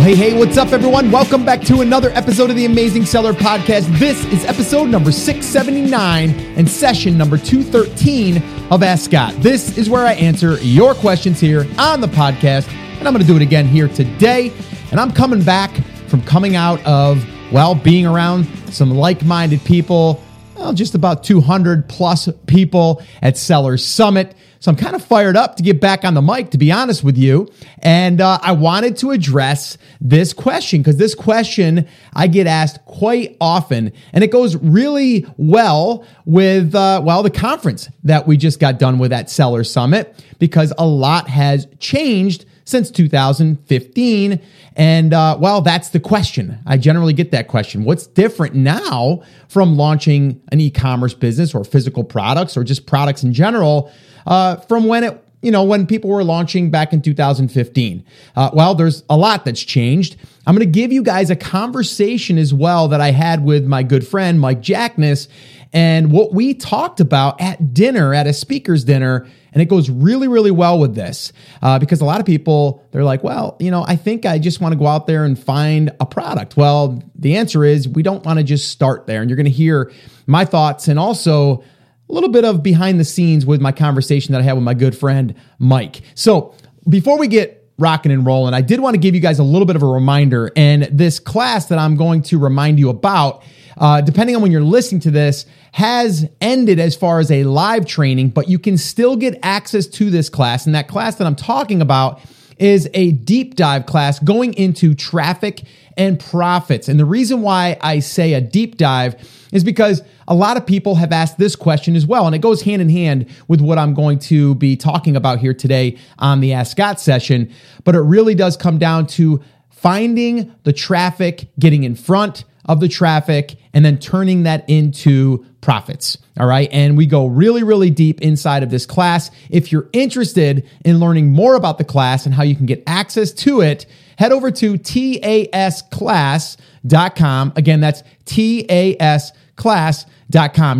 Hey, hey, what's up, everyone? Welcome back to another episode of the Amazing Seller Podcast. This is episode number 679 and session number 213 of Ask Scott. This is where I answer your questions here on the podcast, and I'm going to do it again here today. And I'm coming back from coming out of, well, being around some like minded people, well, just about 200 plus people at Sellers Summit. So I'm kind of fired up to get back on the mic, to be honest with you. And uh, I wanted to address this question because this question I get asked quite often, and it goes really well with, uh, well, the conference that we just got done with at Seller Summit because a lot has changed since 2015. And uh, well, that's the question. I generally get that question. What's different now from launching an e commerce business or physical products or just products in general uh, from when it you know, when people were launching back in 2015. Uh, well, there's a lot that's changed. I'm going to give you guys a conversation as well that I had with my good friend, Mike Jackness, and what we talked about at dinner, at a speaker's dinner. And it goes really, really well with this uh, because a lot of people, they're like, well, you know, I think I just want to go out there and find a product. Well, the answer is we don't want to just start there. And you're going to hear my thoughts and also a little bit of behind the scenes with my conversation that I had with my good friend Mike. So before we get rocking and rolling, I did want to give you guys a little bit of a reminder. And this class that I'm going to remind you about, uh, depending on when you're listening to this, has ended as far as a live training, but you can still get access to this class. And that class that I'm talking about is a deep dive class going into traffic and profits. And the reason why I say a deep dive is because a lot of people have asked this question as well. And it goes hand in hand with what I'm going to be talking about here today on the Ask Scott session. But it really does come down to finding the traffic, getting in front of the traffic, and then turning that into profits. All right. And we go really, really deep inside of this class. If you're interested in learning more about the class and how you can get access to it, head over to tasclass.com. Again, that's tasclass.com.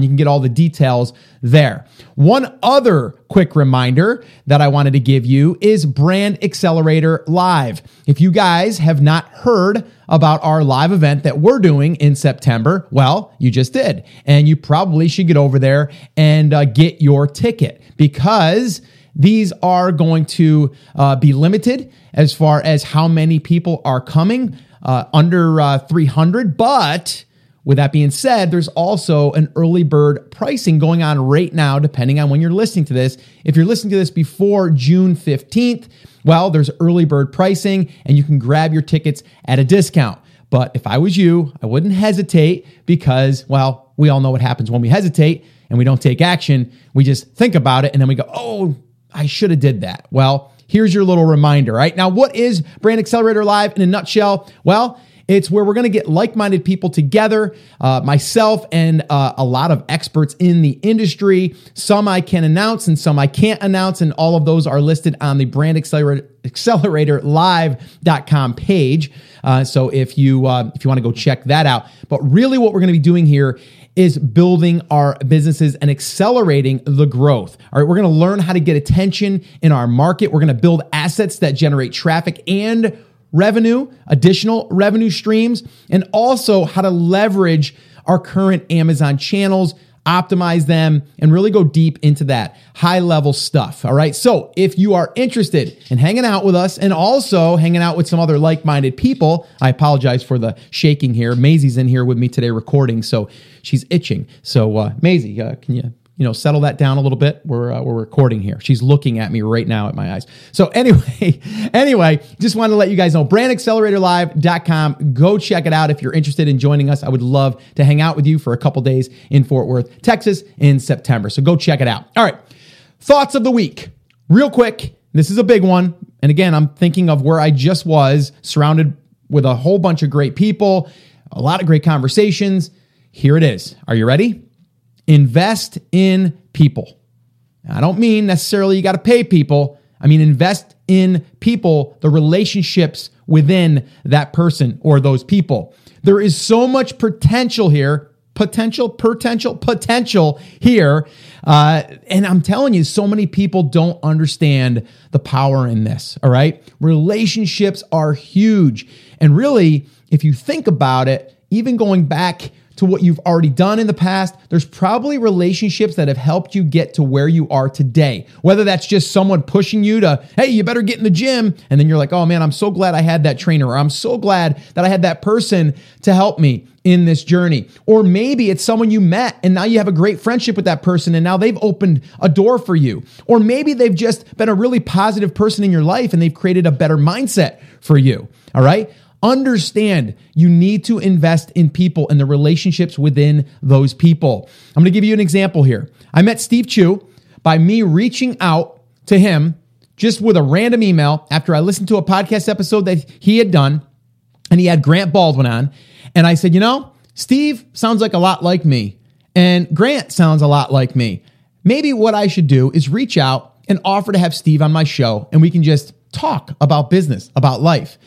You can get all the details there. One other quick reminder that I wanted to give you is Brand Accelerator Live. If you guys have not heard about our live event that we're doing in September, well, you just did. And you probably should get over there and uh, get your ticket because these are going to uh, be limited as far as how many people are coming, uh, under uh, 300. But with that being said, there's also an early bird pricing going on right now, depending on when you're listening to this. If you're listening to this before June 15th, well, there's early bird pricing and you can grab your tickets at a discount. But if I was you, I wouldn't hesitate because, well, we all know what happens when we hesitate and we don't take action. We just think about it and then we go, oh, I should have did that. Well, here's your little reminder, right? Now, what is Brand Accelerator Live in a nutshell? Well, it's where we're going to get like minded people together, uh, myself and uh, a lot of experts in the industry. Some I can announce and some I can't announce. And all of those are listed on the Brand Accelerator, acceleratorlive.com page. Uh, so if you uh, if you want to go check that out, but really what we're going to be doing here is building our businesses and accelerating the growth. All right, we're going to learn how to get attention in our market. We're going to build assets that generate traffic and revenue, additional revenue streams, and also how to leverage our current Amazon channels, optimize them, and really go deep into that high level stuff. All right. So if you are interested in hanging out with us and also hanging out with some other like minded people, I apologize for the shaking here. Maisie's in here with me today recording, so she's itching. So, uh, Maisie, uh, can you you know, settle that down a little bit. We're uh, we're recording here. She's looking at me right now at my eyes. So anyway, anyway, just wanted to let you guys know brandacceleratorlive.com. Go check it out if you're interested in joining us. I would love to hang out with you for a couple days in Fort Worth, Texas in September. So go check it out. All right. Thoughts of the week. Real quick. This is a big one. And again, I'm thinking of where I just was surrounded with a whole bunch of great people, a lot of great conversations. Here it is. Are you ready? Invest in people. Now, I don't mean necessarily you got to pay people. I mean, invest in people, the relationships within that person or those people. There is so much potential here. potential, potential, potential here. Uh, and I'm telling you, so many people don't understand the power in this. All right. Relationships are huge. And really, if you think about it, even going back to what you've already done in the past, there's probably relationships that have helped you get to where you are today. Whether that's just someone pushing you to, hey, you better get in the gym. And then you're like, oh man, I'm so glad I had that trainer, or I'm so glad that I had that person to help me in this journey. Or maybe it's someone you met and now you have a great friendship with that person and now they've opened a door for you. Or maybe they've just been a really positive person in your life and they've created a better mindset for you. All right. Understand you need to invest in people and the relationships within those people. I'm to give you an example here. I met Steve Chou by me reaching out to him just with a random email after I listened to a podcast episode that he had done and he had Grant Baldwin on. And I said, you know, Steve sounds like a lot like me and Grant sounds a lot like me. Maybe what I should do is reach out and offer to have Steve on my show and we can just talk about business, about life.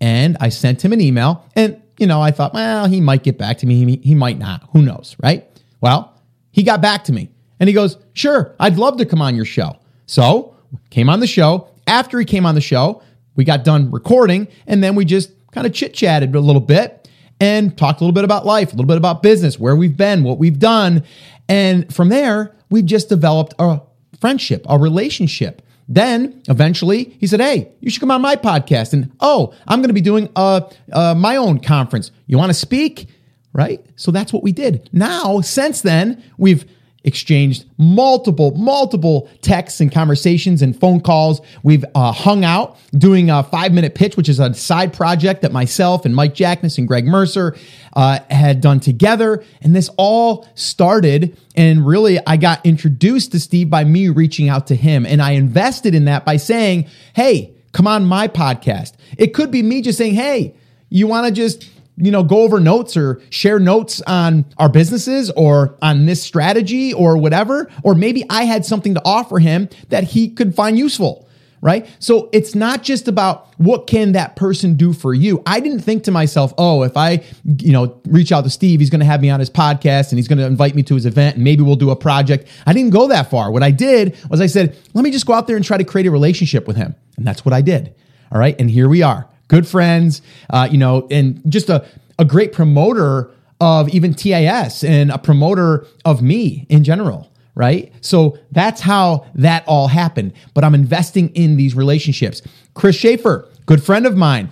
And I sent him an email. And, you know, I thought, well, he might get back to me. He, he might not. Who knows, right? Well, he got back to me and he goes, sure, I'd love to come on your show. So came on the show. After he came on the show, we got done recording and then we just kind of chit chatted a little bit and talked a little bit about life, a little bit about business, where we've been, what we've done. And from there, we've just developed a friendship, a relationship. Then eventually he said, Hey, you should come on my podcast. And oh, I'm going to be doing uh, uh, my own conference. You want to speak? Right? So that's what we did. Now, since then, we've exchanged multiple, multiple texts and conversations and phone calls. We've uh, hung out doing a five minute pitch, which is a side project that myself and Mike Jackness and Greg Mercer uh, had done together. And this all started. And really, I got introduced to Steve by me reaching out to him. And I invested in that by saying, Hey, come on my podcast. It could be me just saying, Hey, you want to just you know, go over notes or share notes on our businesses or on this strategy or whatever. Or maybe I had something to offer him that he could find useful. Right. So it's not just about what can that person do for you. I didn't think to myself, oh, if I, you know, reach out to Steve, he's going to have me on his podcast and he's going to invite me to his event and maybe we'll do a project. I didn't go that far. What I did was I said, let me just go out there and try to create a relationship with him. And that's what I did. All right. And here we are good friends, uh, you know, and just a, a great promoter of even TAS and a promoter of me in general, right? So that's how that all happened. But I'm investing in these relationships. Chris Schaefer, good friend of mine,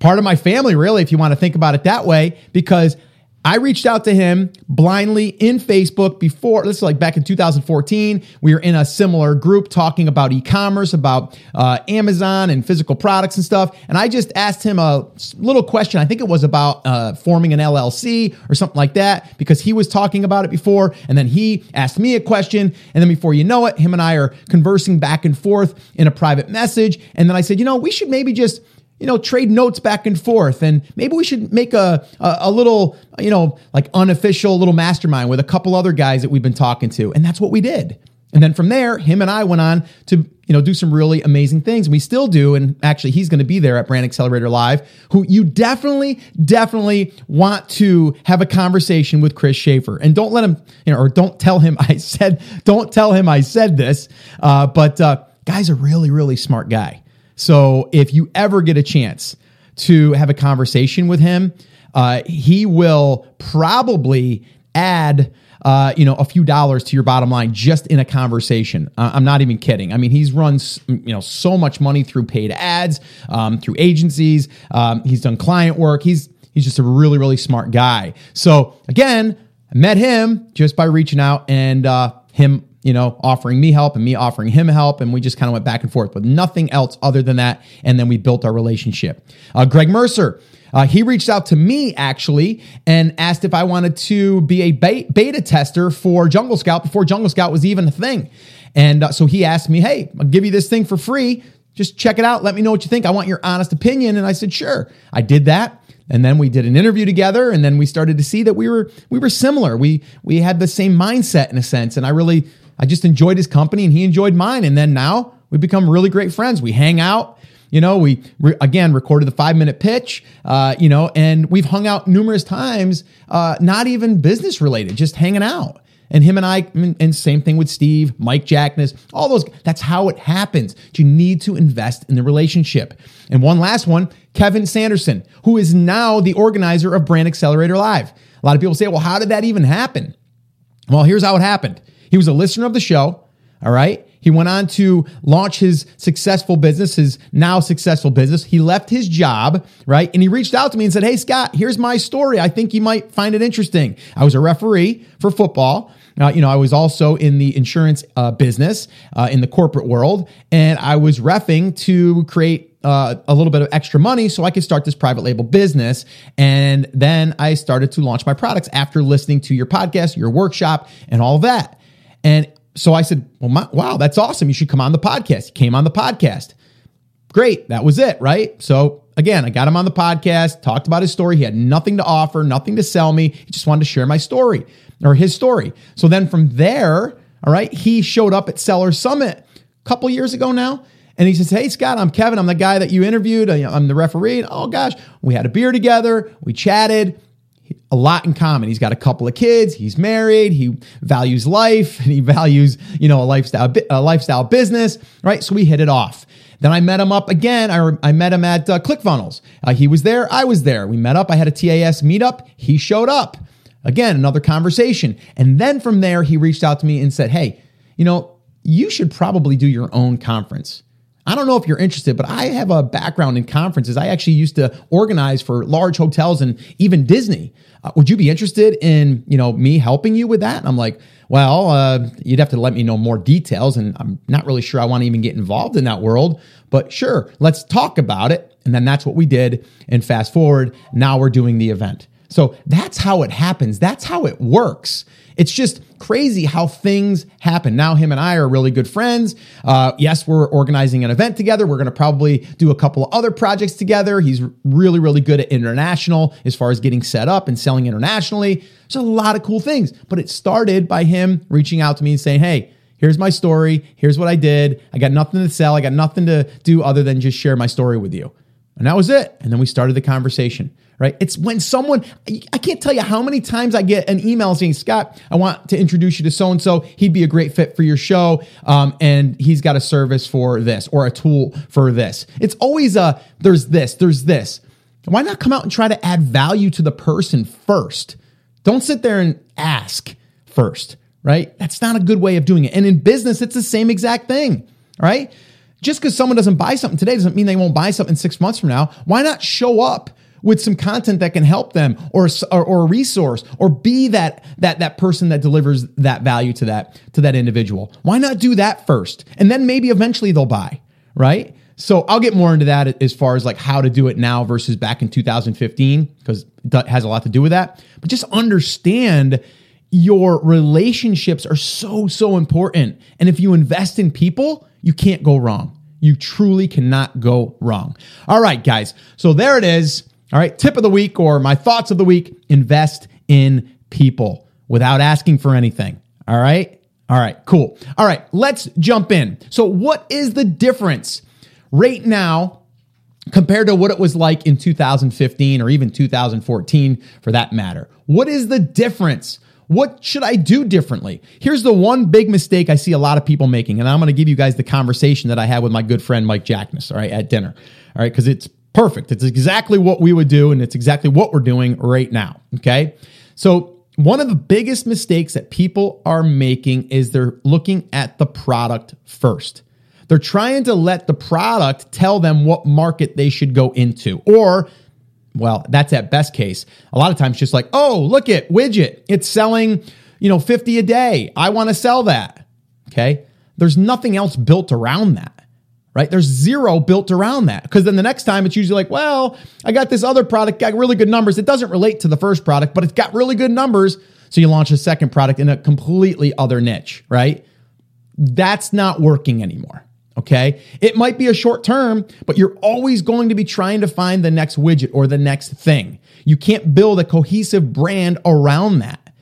part of my family, really, if you want to think about it that way, because I reached out to him blindly in Facebook before, this is like back in 2014. We were in a similar group talking about e commerce, about uh, Amazon and physical products and stuff. And I just asked him a little question. I think it was about uh, forming an LLC or something like that because he was talking about it before. And then he asked me a question. And then before you know it, him and I are conversing back and forth in a private message. And then I said, you know, we should maybe just you know, trade notes back and forth. And maybe we should make a, a, a, little, you know, like unofficial little mastermind with a couple other guys that we've been talking to. And that's what we did. And then from there, him and I went on to, you know, do some really amazing things. And we still do. And actually, he's going to be there at Brand Accelerator Live, who you definitely, definitely want to have a conversation with Chris Schaefer. And don't let him, you know, or don't tell him I said, don't tell him I said this. Uh, but uh, guy's a really, really smart guy. So if you ever get a chance to have a conversation with him, uh, he will probably add. Uh, you know, a few dollars to your bottom line just in a conversation. Uh, I'm not even kidding. I mean, he's run, you know, so much money through paid ads, um, through agencies. Um, he's done client work. He's he's just a really, really smart guy. So again, I met him just by reaching out and uh, him you know, offering me help and me offering him help. And we just kind of went back and forth, but nothing else other than that. And then we built our relationship. Uh, Greg Mercer, uh, he reached out to me actually and asked if I wanted to be a beta tester for Jungle Scout before Jungle Scout was even a thing. And uh, so he asked me, Hey, I'll give you this thing for free. Just check it out. Let me know what you think. I want your honest opinion. And I said, Sure. I did that and then we did an interview together and then we started to see that we were we were similar we we had the same mindset in a sense and i really I just enjoyed his company and he enjoyed mine. And then now we become really great friends. We hang out. You know, we re- again recorded the five minute pitch, uh, you know, and we've hung out numerous times, uh, not even business related, just hanging out. And him and I, and same thing with Steve, Mike Jackness, all those. That's how it happens. You need to invest in the relationship. And one last one Kevin Sanderson, who is now the organizer of Brand Accelerator Live. A lot of people say, well, how did that even happen? Well, here's how it happened. He was a listener of the show. All right. He went on to launch his successful business, his now successful business. He left his job, right? And he reached out to me and said, Hey, Scott, here's my story. I think you might find it interesting. I was a referee for football. Uh, you know, I was also in the insurance uh, business, uh, in the corporate world, and I was refing to create uh, a little bit of extra money so I could start this private label business. And then I started to launch my products after listening to your podcast, your workshop, and all that. And so I said, well, my, wow, that's awesome. You should come on the podcast. He came on the podcast. Great. That was it, right? So again, I got him on the podcast, talked about his story. He had nothing to offer, nothing to sell me. He just wanted to share my story or his story. So then from there, all right, he showed up at Seller Summit a couple years ago now. And he says, Hey, Scott, I'm Kevin. I'm the guy that you interviewed. I'm the referee. Oh, gosh, we had a beer together. We chatted a lot in common. He's got a couple of kids. He's married. He values life and he values, you know, a lifestyle, a lifestyle business, right? So we hit it off. Then I met him up again. I, I met him at uh, ClickFunnels. Uh, he was there. I was there. We met up. I had a TAS meetup. He showed up. Again, another conversation. And then from there, he reached out to me and said, Hey, you know, you should probably do your own conference. I don't know if you're interested, but I have a background in conferences. I actually used to organize for large hotels and even Disney. Uh, would you be interested in, you know, me helping you with that? And I'm like, well, uh, you'd have to let me know more details, and I'm not really sure I want to even get involved in that world. But sure, let's talk about it. And then that's what we did. And fast forward, now we're doing the event. So that's how it happens. That's how it works. It's just crazy how things happen. Now, him and I are really good friends. Uh, yes, we're organizing an event together. We're going to probably do a couple of other projects together. He's really, really good at international as far as getting set up and selling internationally. There's a lot of cool things, but it started by him reaching out to me and saying, Hey, here's my story. Here's what I did. I got nothing to sell. I got nothing to do other than just share my story with you. And that was it. And then we started the conversation right? It's when someone, I can't tell you how many times I get an email saying, Scott, I want to introduce you to so and so. He'd be a great fit for your show. Um, and he's got a service for this or a tool for this. It's always a, there's this, there's this. Why not come out and try to add value to the person first? Don't sit there and ask first, right? That's not a good way of doing it. And in business, it's the same exact thing, right? Just because someone doesn't buy something today doesn't mean they won't buy something six months from now. Why not show up with some content that can help them or, or, or a resource or be that, that, that person that delivers that value to that, to that individual. Why not do that first? And then maybe eventually they'll buy, right? So I'll get more into that as far as like how to do it now versus back in 2015 because it has a lot to do with that. But just understand your relationships are so so important. And if you invest in people, you can't go wrong. You truly cannot go wrong. All right, guys. So there it is. All right, tip of the week or my thoughts of the week invest in people without asking for anything. All right. All right, cool. All right, let's jump in. So, what is the difference right now compared to what it was like in 2015 or even 2014 for that matter? What is the difference? What should I do differently? Here's the one big mistake I see a lot of people making, and I'm going to give you guys the conversation that I had with my good friend Mike Jackness, all right, at dinner. All right, because it's Perfect. It's exactly what we would do, and it's exactly what we're doing right now. Okay. So, one of the biggest mistakes that people are making is they're looking at the product first. They're trying to let the product tell them what market they should go into. Or, well, that's at best case. A lot of times, just like, oh, look at widget. It's selling, you know, 50 a day. I want to sell that. Okay. There's nothing else built around that right? There's zero built around that. Because then the next time it's usually like, well, I got this other product, got really good numbers. It doesn't relate to the first product, but it's got really good numbers. So you launch a second product in a completely other niche, right? That's not working anymore. Okay. It might be a short term, but you're always going to be trying to find the next widget or the next thing. You can't build a cohesive brand around that.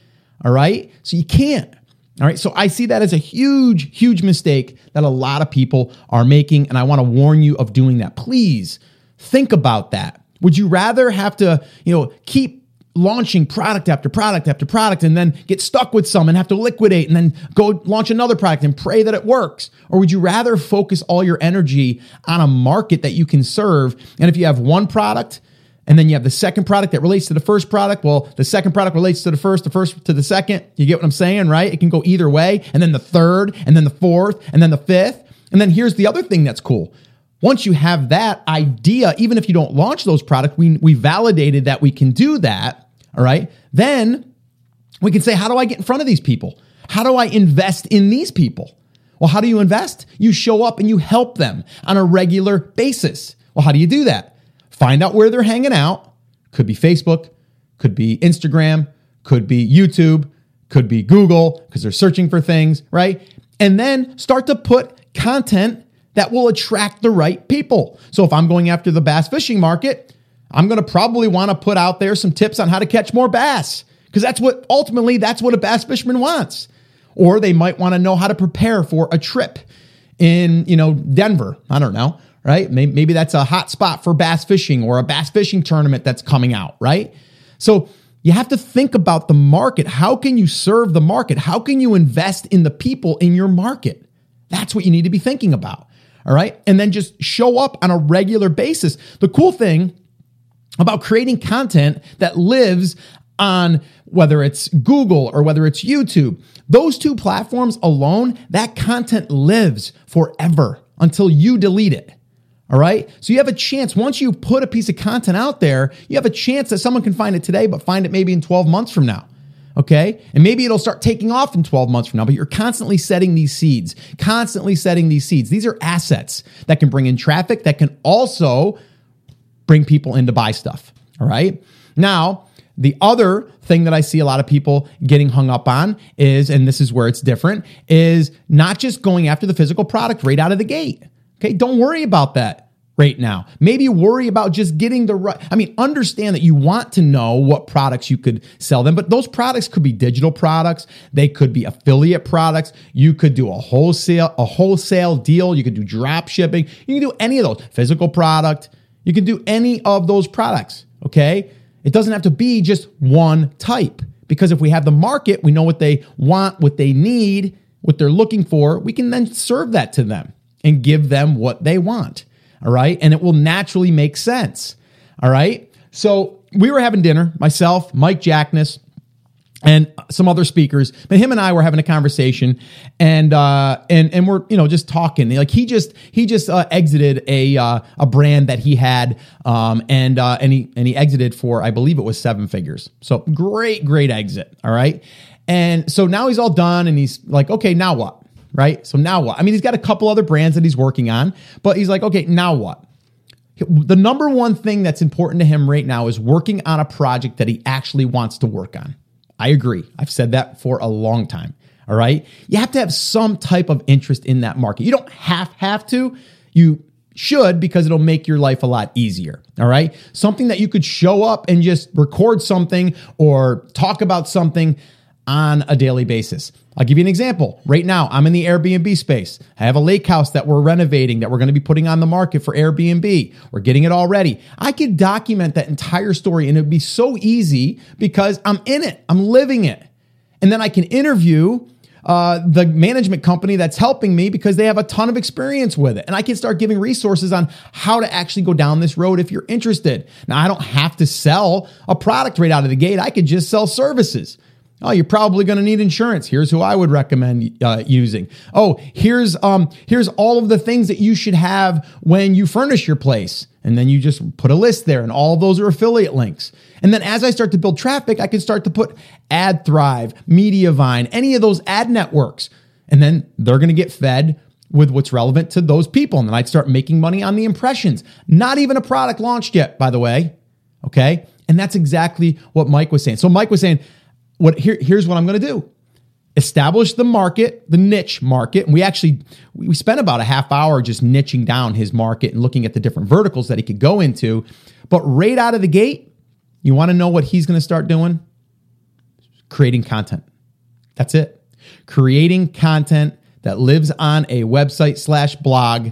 All right. So you can't. All right. So I see that as a huge, huge mistake that a lot of people are making. And I want to warn you of doing that. Please think about that. Would you rather have to, you know, keep launching product after product after product and then get stuck with some and have to liquidate and then go launch another product and pray that it works? Or would you rather focus all your energy on a market that you can serve? And if you have one product, and then you have the second product that relates to the first product. Well, the second product relates to the first, the first to the second. You get what I'm saying, right? It can go either way. And then the third, and then the fourth, and then the fifth. And then here's the other thing that's cool. Once you have that idea, even if you don't launch those products, we, we validated that we can do that. All right. Then we can say, how do I get in front of these people? How do I invest in these people? Well, how do you invest? You show up and you help them on a regular basis. Well, how do you do that? Find out where they're hanging out. Could be Facebook, could be Instagram, could be YouTube, could be Google because they're searching for things, right? And then start to put content that will attract the right people. So if I'm going after the bass fishing market, I'm going to probably want to put out there some tips on how to catch more bass because that's what ultimately that's what a bass fisherman wants. Or they might want to know how to prepare for a trip in, you know, Denver. I don't know right? Maybe that's a hot spot for bass fishing or a bass fishing tournament that's coming out, right? So you have to think about the market. How can you serve the market? How can you invest in the people in your market? That's what you need to be thinking about. All right. And then just show up on a regular basis. The cool thing about creating content that lives on whether it's Google or whether it's YouTube, those two platforms alone, that content lives forever until you delete it. All right. So you have a chance. Once you put a piece of content out there, you have a chance that someone can find it today, but find it maybe in 12 months from now. Okay. And maybe it'll start taking off in 12 months from now, but you're constantly setting these seeds, constantly setting these seeds. These are assets that can bring in traffic, that can also bring people in to buy stuff. All right. Now, the other thing that I see a lot of people getting hung up on is, and this is where it's different, is not just going after the physical product right out of the gate. Okay, don't worry about that right now. Maybe worry about just getting the right. I mean, understand that you want to know what products you could sell them, but those products could be digital products. They could be affiliate products. You could do a wholesale, a wholesale deal. You could do drop shipping. You can do any of those physical product. You can do any of those products. Okay. It doesn't have to be just one type because if we have the market, we know what they want, what they need, what they're looking for. We can then serve that to them and give them what they want. All right. And it will naturally make sense. All right. So we were having dinner, myself, Mike Jackness, and some other speakers. But him and I were having a conversation, and uh, and and we're you know just talking. Like he just he just uh, exited a uh, a brand that he had, um, and uh, and he and he exited for I believe it was seven figures. So great great exit. All right, and so now he's all done, and he's like, okay, now what? Right? So now what? I mean, he's got a couple other brands that he's working on, but he's like, okay, now what? The number one thing that's important to him right now is working on a project that he actually wants to work on. I agree. I've said that for a long time. All right. You have to have some type of interest in that market. You don't have have to. You should because it'll make your life a lot easier. All right. Something that you could show up and just record something or talk about something on a daily basis. I'll give you an example. Right now, I'm in the Airbnb space. I have a lake house that we're renovating that we're going to be putting on the market for Airbnb. We're getting it all ready. I could document that entire story and it'd be so easy because I'm in it, I'm living it. And then I can interview uh, the management company that's helping me because they have a ton of experience with it. And I can start giving resources on how to actually go down this road if you're interested. Now, I don't have to sell a product right out of the gate, I could just sell services. Oh, you're probably going to need insurance. Here's who I would recommend uh, using. Oh, here's um here's all of the things that you should have when you furnish your place. And then you just put a list there, and all of those are affiliate links. And then as I start to build traffic, I can start to put AdThrive, Mediavine, any of those ad networks. And then they're going to get fed with what's relevant to those people. And then I'd start making money on the impressions. Not even a product launched yet, by the way. Okay. And that's exactly what Mike was saying. So Mike was saying, what here, here's what I'm going to do establish the market, the niche market. And we actually we spent about a half hour just niching down his market and looking at the different verticals that he could go into. But right out of the gate, you want to know what he's going to start doing? Creating content. That's it. creating content that lives on a website slash blog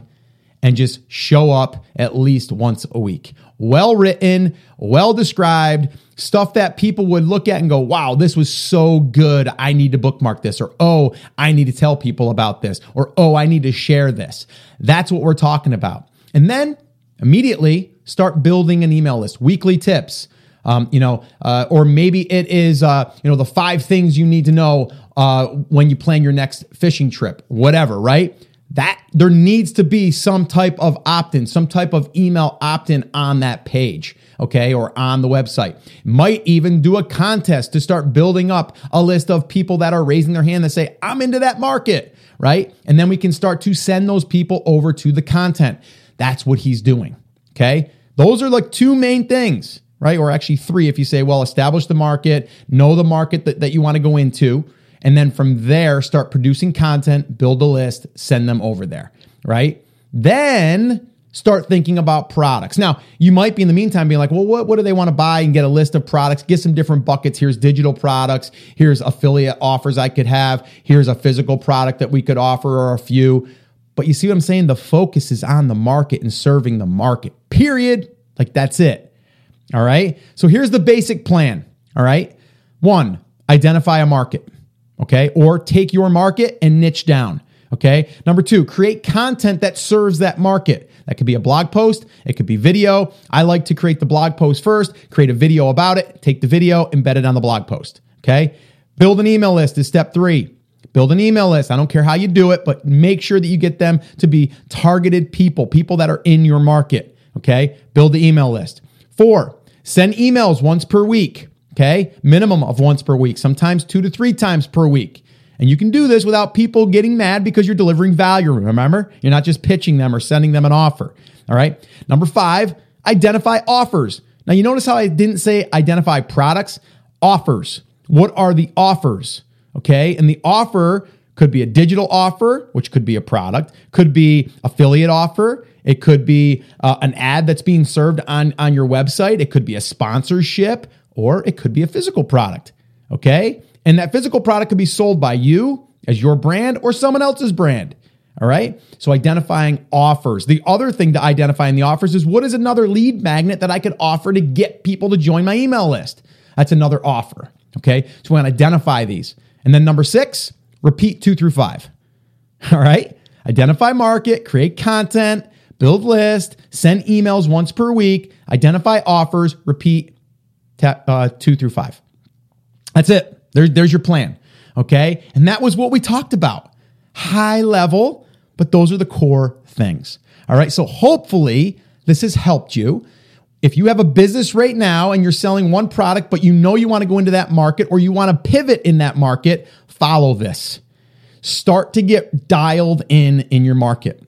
and just show up at least once a week. Well written, well described, stuff that people would look at and go, wow, this was so good. I need to bookmark this. Or, oh, I need to tell people about this. Or, oh, I need to share this. That's what we're talking about. And then immediately start building an email list, weekly tips. Um, you know, uh, or maybe it is, uh, you know, the five things you need to know uh, when you plan your next fishing trip, whatever, right? That there needs to be some type of opt-in, some type of email opt-in on that page, okay, or on the website. Might even do a contest to start building up a list of people that are raising their hand that say, "I'm into that market," right? And then we can start to send those people over to the content. That's what he's doing, okay? Those are like two main things, right? Or actually three if you say, well, establish the market, know the market that, that you want to go into, and then from there, start producing content, build a list, send them over there, right? Then start thinking about products. Now, you might be in the meantime being like, well, what, what do they want to buy and get a list of products? Get some different buckets. Here's digital products. Here's affiliate offers I could have. Here's a physical product that we could offer or a few. But you see what I'm saying? The focus is on the market and serving the market, period. Like that's it. All right. So here's the basic plan. All right. One, identify a market okay? Or take your market and niche down, okay? Number two, create content that serves that market. That could be a blog post, it could be video. I like to create the blog post first, create a video about it, take the video, embed it on the blog post, okay? Build an email list is step three. Build an email list. I don't care how you do it, but make sure that you get them to be targeted people, people that are in your market. Okay. Build the email list. Four, send emails once per week okay? Minimum of once per week, sometimes two to three times per week. And you can do this without people getting mad because you're delivering value, remember? You're not just pitching them or sending them an offer, all right? Number five, identify offers. Now, you notice how I didn't say identify products? Offers. What are the offers? Okay. And the offer could be a digital offer, which could be a product, could be affiliate offer. It could be uh, an ad that's being served on, on your website. It could be a sponsorship or it could be a physical product. Okay. And that physical product could be sold by you as your brand or someone else's brand. All right. So identifying offers. The other thing to identify in the offers is what is another lead magnet that I could offer to get people to join my email list? That's another offer. Okay. So we want to identify these. And then number six, repeat two through five. All right. Identify market, create content, build list, send emails once per week, identify offers, repeat uh, two through five. That's it. There, there's your plan. Okay. And that was what we talked about. High level, but those are the core things. All right. So hopefully this has helped you. If you have a business right now and you're selling one product, but you know you want to go into that market or you want to pivot in that market, follow this. Start to get dialed in in your market.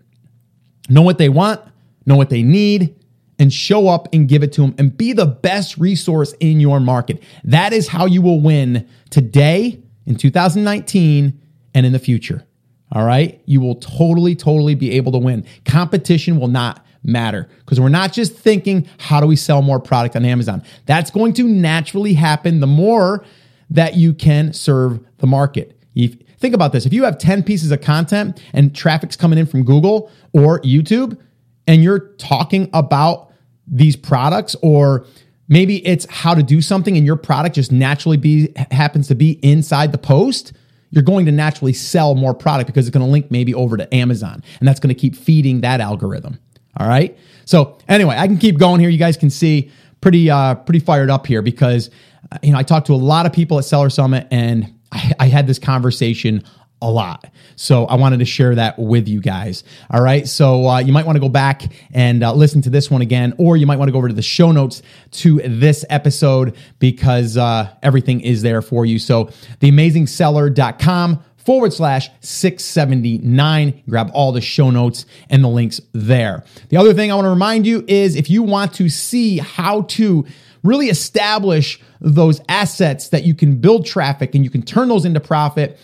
Know what they want, know what they need, and show up and give it to them and be the best resource in your market. That is how you will win today in 2019 and in the future. All right. You will totally, totally be able to win. Competition will not matter because we're not just thinking, how do we sell more product on Amazon? That's going to naturally happen the more that you can serve the market. If, think about this. If you have 10 pieces of content and traffic's coming in from Google or YouTube, and you're talking about these products or maybe it's how to do something and your product just naturally be happens to be inside the post you're going to naturally sell more product because it's going to link maybe over to Amazon and that's going to keep feeding that algorithm. All right? So anyway i can keep going here. You guys can see pretty uh pretty fired up here because uh, you know i talked to a lot of people at seller summit and I, I had this conversation a lot. So I wanted to share that with you guys. All right. So uh, you might want to go back and uh, listen to this one again, or you might want to go over to the show notes to this episode because uh, everything is there for you. So theamazingseller.com forward slash 679. Grab all the show notes and the links there. The other thing I want to remind you is if you want to see how to really establish those assets that you can build traffic and you can turn those into profit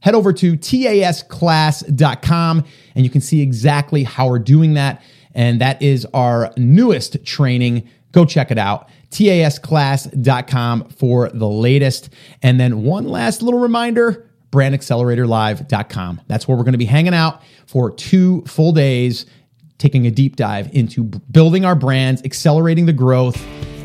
head over to tasclass.com and you can see exactly how we're doing that. And that is our newest training. Go check it out. tasclass.com for the latest. And then one last little reminder brandacceleratorlive.com. That's where we're going to be hanging out for two full days, taking a deep dive into building our brands, accelerating the growth,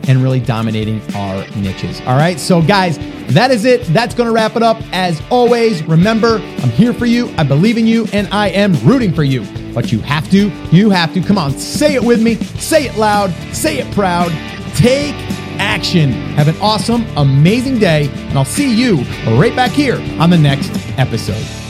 and really dominating our niches. All right. So, guys, that is it. That's going to wrap it up. As always, remember, I'm here for you. I believe in you, and I am rooting for you. But you have to, you have to. Come on, say it with me. Say it loud. Say it proud. Take action. Have an awesome, amazing day, and I'll see you right back here on the next episode.